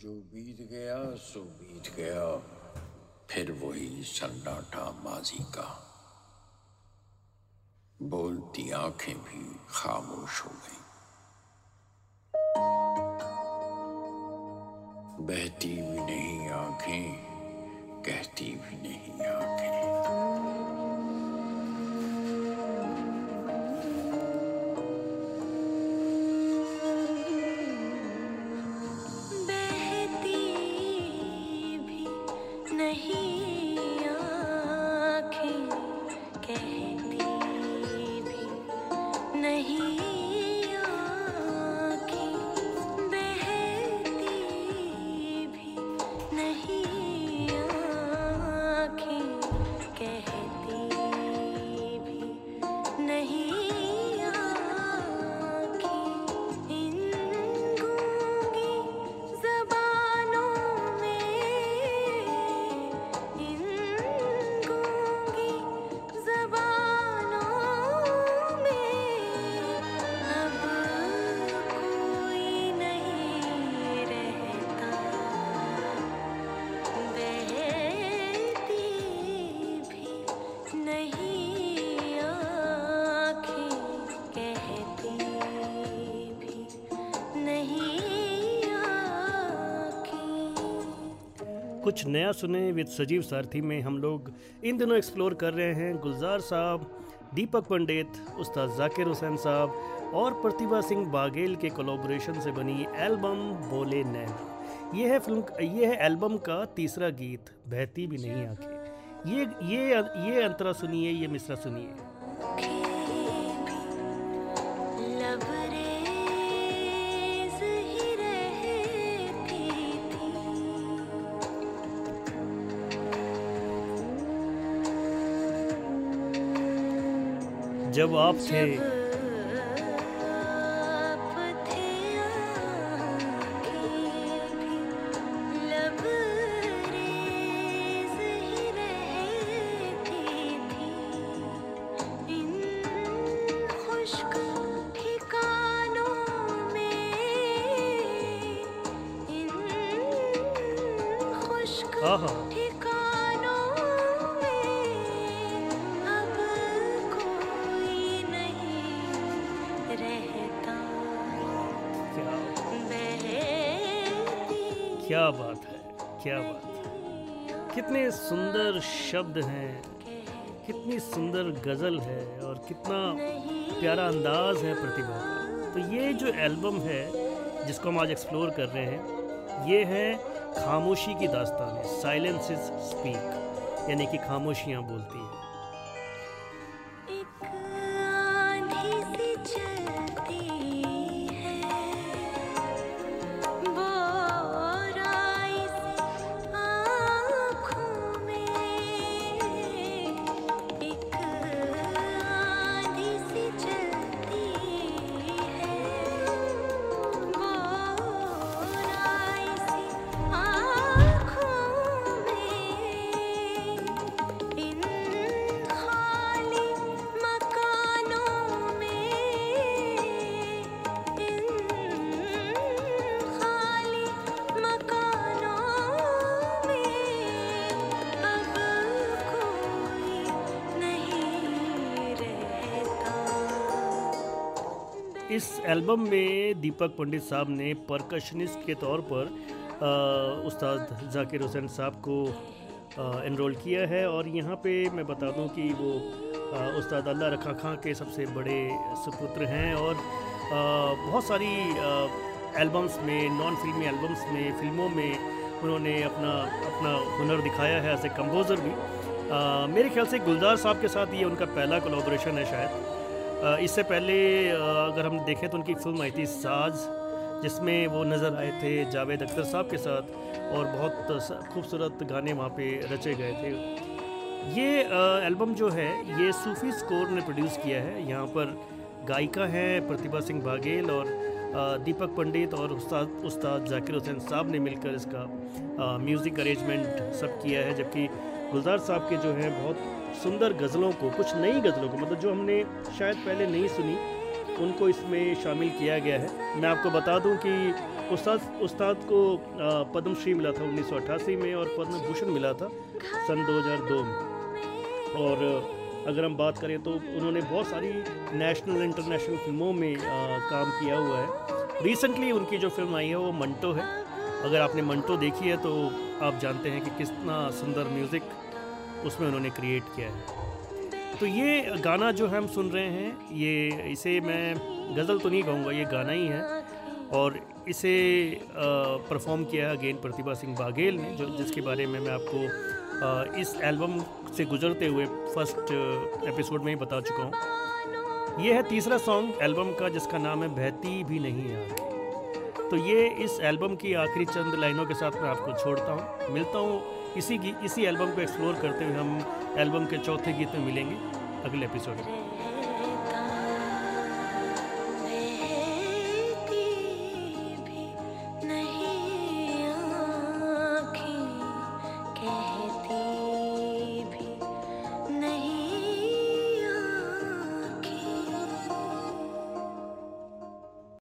जो बीत गया, सो बीत गया। फिर वही सन्नाटा माजी का। बोलती आँखें भी खामोश हो गई। बहती भी नहीं आँखें, कहती भी नहीं आँखें। कुछ नया सुने विद सजीव सारथी में हम लोग इन दिनों एक्सप्लोर कर रहे हैं गुलजार साहब, दीपक पंडित, उस्ताद जाकिर हुसैन साहब और प्रतिभा सिंह बागेल के कोलोब्रेशन से बनी एल्बम बोले नैना। ये है फ़िल्म ये है एल्बम का तीसरा गीत, बहती भी नहीं आँखें। ये ये ये अंतरा सुनिए ये मिश्रा सुनिए। जब आप थे क्या बात है, क्या बात है। कितने सुंदर शब्द हैं, कितनी सुंदर गज़ल है और कितना प्यारा अंदाज है प्रतिभा का। तो ये जो एल्बम है जिसको हम आज एक्सप्लोर कर रहे हैं, ये है खामोशी की दास्तान है। साइलेंसेस स्पीक यानी कि खामोशियाँ बोलती हैं। इस एल्बम में दीपक पंडित साहब ने परकशनिस्ट के तौर पर उस्ताद जाकिर हुसैन साहब को इनरोल किया है और यहाँ पे मैं बता दूँ कि वो उस्ताद अल्लाह रखा खां के सबसे बड़े सुपुत्र हैं और बहुत सारी एल्बम्स में नॉन फिल्मी एल्बम्स में फ़िल्मों में उन्होंने अपना अपना हुनर दिखाया है एज ए कम्पोज़र भी। अ, मेरे ख्याल से गुलजार साहब के साथ ये उनका पहला कोलाब्रेशन है शायद। इससे पहले अगर हम देखें तो उनकी फ़िल्म आई थी साज, जिसमें वो नज़र आए थे जावेद अख्तर साहब के साथ और बहुत खूबसूरत गाने वहाँ पे रचे गए थे। ये एल्बम जो है, ये सूफी स्कोर ने प्रोड्यूस किया है। यहाँ पर गायिका हैं प्रतिभा सिंह बाघेल और दीपक पंडित और उस्ताद उस्ताद जाकिर हुसैन साहब ने मिलकर इसका म्यूज़िक अरेंजमेंट सब किया है, जबकि गुलजार साहब के जो हैं बहुत सुंदर गज़लों को कुछ नई गज़लों को मतलब जो हमने शायद पहले नहीं सुनी उनको इसमें शामिल किया गया है। मैं आपको बता दूँ कि उस्ताद उस्ताद को पद्मश्री पद्म श्री मिला था 1988 में और पद्म भूषण मिला था सन 2002 में। और अगर हम बात करें तो उन्होंने बहुत सारी नेशनल इंटरनेशनल फ़िल्मों में अ, काम किया हुआ है। रिसेंटली उनकी जो फ़िल्म आई है वो मंटो है। अगर आपने मंटो देखी है तो आप जानते हैं कि कितना सुंदर म्यूज़िक उसमें उन्होंने क्रिएट किया है। तो ये गाना जो हम सुन रहे हैं ये इसे मैं गज़ल तो नहीं कहूँगा ये गाना ही है। और इसे परफॉर्म किया है अगेन प्रतिभा सिंह बाघेल ने जो जिसके बारे में मैं आपको अ, इस एल्बम से गुजरते हुए फ़र्स्ट एपिसोड में ही बता चुका हूँ। ये है तीसरा सॉन्ग एल्बम का जिसका नाम है बहती भी नहीं है। तो ये इस एल्बम की आखिरी चंद लाइनों के साथ मैं आपको छोड़ता हूँ। मिलता हूँ इसी की इसी एल्बम को एक्सप्लोर करते हुए हम एल्बम के चौथे गीत में मिलेंगे अगले एपिसोड में।